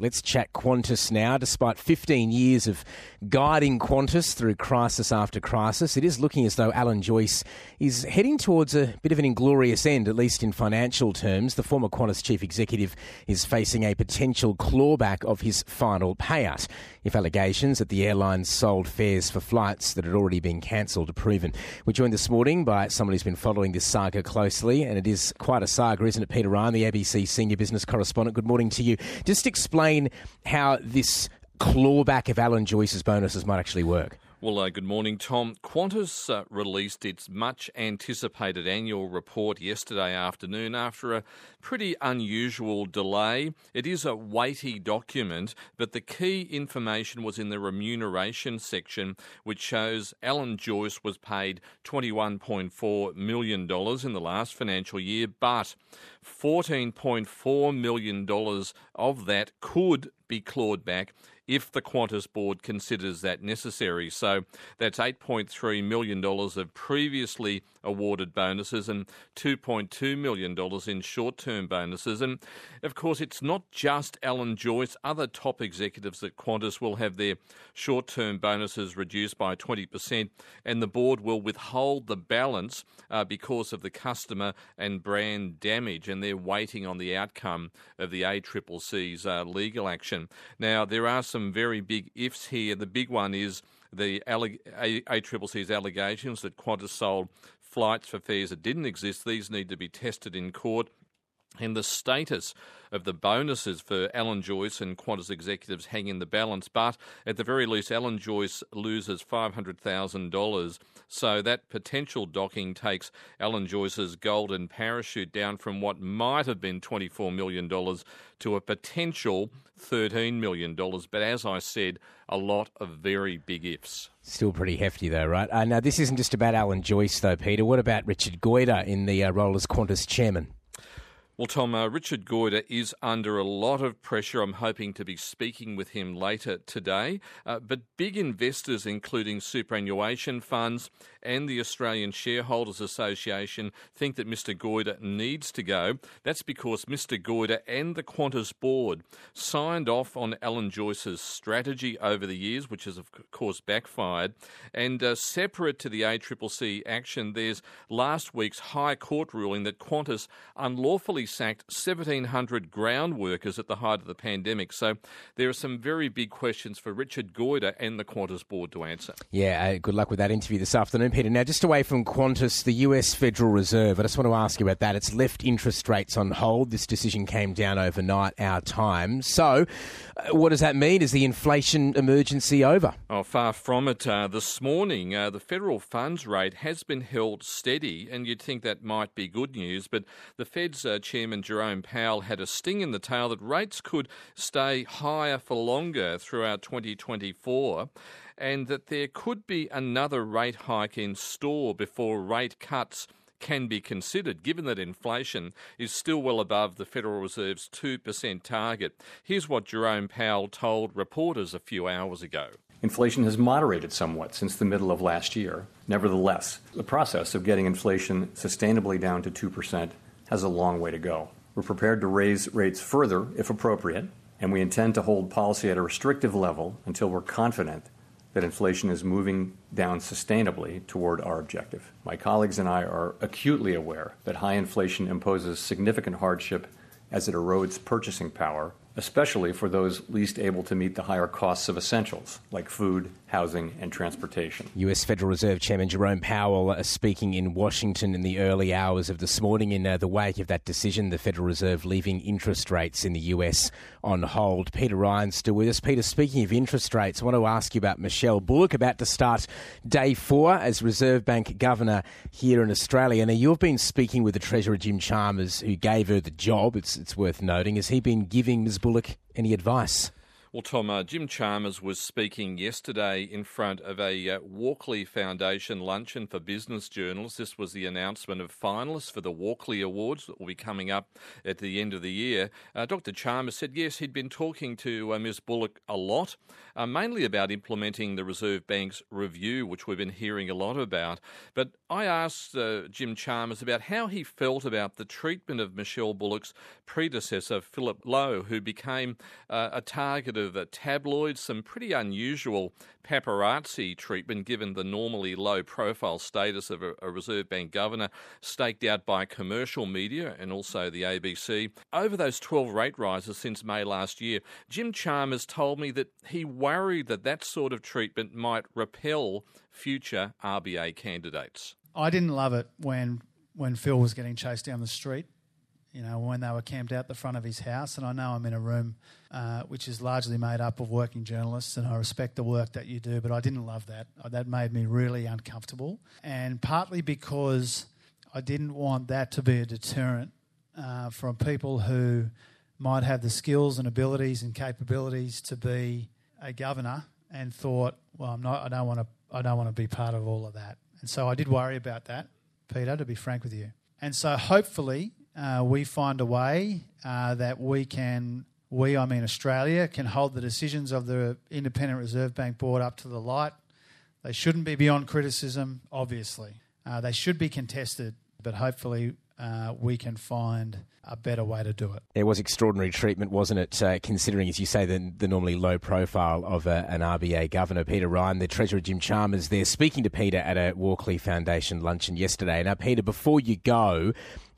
Let's chat Qantas now. Despite 15 years of guiding Qantas through crisis after crisis, it is looking as though Alan Joyce is heading towards a bit of an inglorious end, at least in financial terms. The former Qantas chief executive is facing a potential clawback of his final payout if allegations that the airline sold fares for flights that had already been cancelled are proven. We're joined this morning by someone who's been following this saga closely, and it is quite a saga, isn't it, Peter Ryan, the ABC senior business correspondent? Good morning to you. Just explain explain how this clawback of Alan Joyce's bonuses might actually work? Well, uh, good morning, Tom. Qantas uh, released its much anticipated annual report yesterday afternoon after a pretty unusual delay. It is a weighty document, but the key information was in the remuneration section, which shows Alan Joyce was paid $21.4 million in the last financial year, but $14.4 million of that could be clawed back if the Qantas board considers that necessary. So that's $8.3 million of previously awarded bonuses and $2.2 million in short term bonuses. And of course, it's not just Alan Joyce, other top executives at Qantas will have their short term bonuses reduced by 20%, and the board will withhold the balance uh, because of the customer and brand damage, and they're waiting on the outcome of the ACCC's uh, legal action. Now, there are some very big ifs here. The big one is the ACCC's allegations that Qantas sold flights for fares that didn't exist. These need to be tested in court and the status of the bonuses for Alan Joyce and Qantas executives hang in the balance. But at the very least, Alan Joyce loses $500,000. So that potential docking takes Alan Joyce's golden parachute down from what might have been $24 million to a potential $13 million. But as I said, a lot of very big ifs. Still pretty hefty, though, right? Uh, now, this isn't just about Alan Joyce, though, Peter. What about Richard Goyder in the uh, role as Qantas chairman? Well, Tom, uh, Richard Goyder is under a lot of pressure. I'm hoping to be speaking with him later today. Uh, but big investors, including superannuation funds and the Australian Shareholders Association, think that Mr. Goyder needs to go. That's because Mr. Goyder and the Qantas board signed off on Alan Joyce's strategy over the years, which has, of course, backfired. And uh, separate to the ACCC action, there's last week's High Court ruling that Qantas unlawfully sacked 1,700 ground workers at the height of the pandemic. So there are some very big questions for Richard Goyder and the Qantas board to answer. Yeah, uh, good luck with that interview this afternoon, Peter. Now, just away from Qantas, the US Federal Reserve, I just want to ask you about that. It's left interest rates on hold. This decision came down overnight, our time. So, uh, what does that mean? Is the inflation emergency over? Oh, far from it. Uh, this morning, uh, the federal funds rate has been held steady, and you'd think that might be good news, but the Fed's uh, chair Chairman Jerome Powell had a sting in the tail that rates could stay higher for longer throughout 2024 and that there could be another rate hike in store before rate cuts can be considered, given that inflation is still well above the Federal Reserve's 2% target. Here's what Jerome Powell told reporters a few hours ago. Inflation has moderated somewhat since the middle of last year. Nevertheless, the process of getting inflation sustainably down to 2% has a long way to go. We're prepared to raise rates further if appropriate, and we intend to hold policy at a restrictive level until we're confident that inflation is moving down sustainably toward our objective. My colleagues and I are acutely aware that high inflation imposes significant hardship as it erodes purchasing power especially for those least able to meet the higher costs of essentials like food, housing, and transportation. US Federal Reserve Chairman Jerome Powell uh, speaking in Washington in the early hours of this morning in uh, the wake of that decision, the Federal Reserve leaving interest rates in the US on hold. Peter Ryan still with us. Peter, speaking of interest rates, I want to ask you about Michelle Bullock about to start day four as Reserve Bank Governor here in Australia. Now, you've been speaking with the Treasurer Jim Chalmers, who gave her the job. It's, it's worth noting. Has he been giving Ms. Bullock any advice? Well, Tom, uh, Jim Chalmers was speaking yesterday in front of a uh, Walkley Foundation luncheon for business journalists. This was the announcement of finalists for the Walkley Awards that will be coming up at the end of the year. Uh, Dr. Chalmers said, yes, he'd been talking to uh, Ms. Bullock a lot, uh, mainly about implementing the Reserve Bank's review, which we've been hearing a lot about. But I asked uh, Jim Chalmers about how he felt about the treatment of Michelle Bullock's predecessor, Philip Lowe, who became a target of uh, tabloids, some pretty unusual paparazzi treatment given the normally low profile status of a, a, Reserve Bank governor, staked out by commercial media and also the ABC. Over those 12 rate rises since May last year, Jim Chalmers told me that he worried that that sort of treatment might repel future RBA candidates. I didn't love it when when Phil was getting chased down the street you know, when they were camped out the front of his house. And I know I'm in a room uh, which is largely made up of working journalists, and I respect the work that you do, but I didn't love that. That made me really uncomfortable. And partly because I didn't want that to be a deterrent uh, from people who might have the skills and abilities and capabilities to be a governor and thought, well, I'm not, I don't want to, I don't want to be part of all of that. And so I did worry about that, Peter, to be frank with you. And so hopefully uh, we find a way uh, that we can, we, I mean Australia, can hold the decisions of the Independent Reserve Bank Board up to the light. They shouldn't be beyond criticism, obviously. Uh, they should be contested, but hopefully uh, we can find a better way to do it. It was extraordinary treatment, wasn't it? Uh, considering, as you say, the, the normally low profile of uh, an RBA governor, Peter Ryan, the Treasurer Jim Chalmers, there speaking to Peter at a Walkley Foundation luncheon yesterday. Now, Peter, before you go,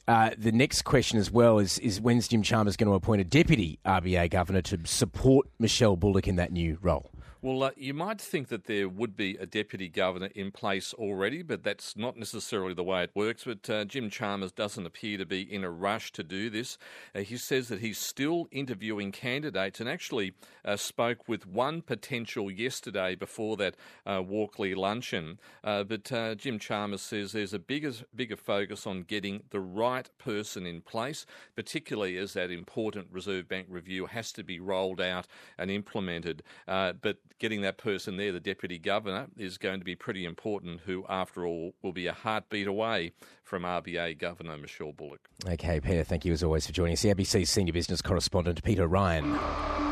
uh, the next question as well is, is when's Jim Chalmers going to appoint a deputy RBA governor to support Michelle Bullock in that new role? Well, uh, you might think that there would be a deputy governor in place already, but that's not necessarily the way it works. But uh, Jim Chalmers doesn't appear to be in a rush to do this. Uh, he says that he's still interviewing candidates and actually uh, spoke with one potential yesterday before that uh, Walkley luncheon. Uh, but Jim Chalmers says there's a bigger, bigger focus on getting the right person in place, particularly as that important Reserve Bank review has to be rolled out and implemented. but getting that person there, the deputy governor, is going to be pretty important, who, after all, will be a heartbeat away from RBA Governor Michelle Bullock. Okay, Peter, thank you as always for joining us. The ABC senior business correspondent, Peter Ryan.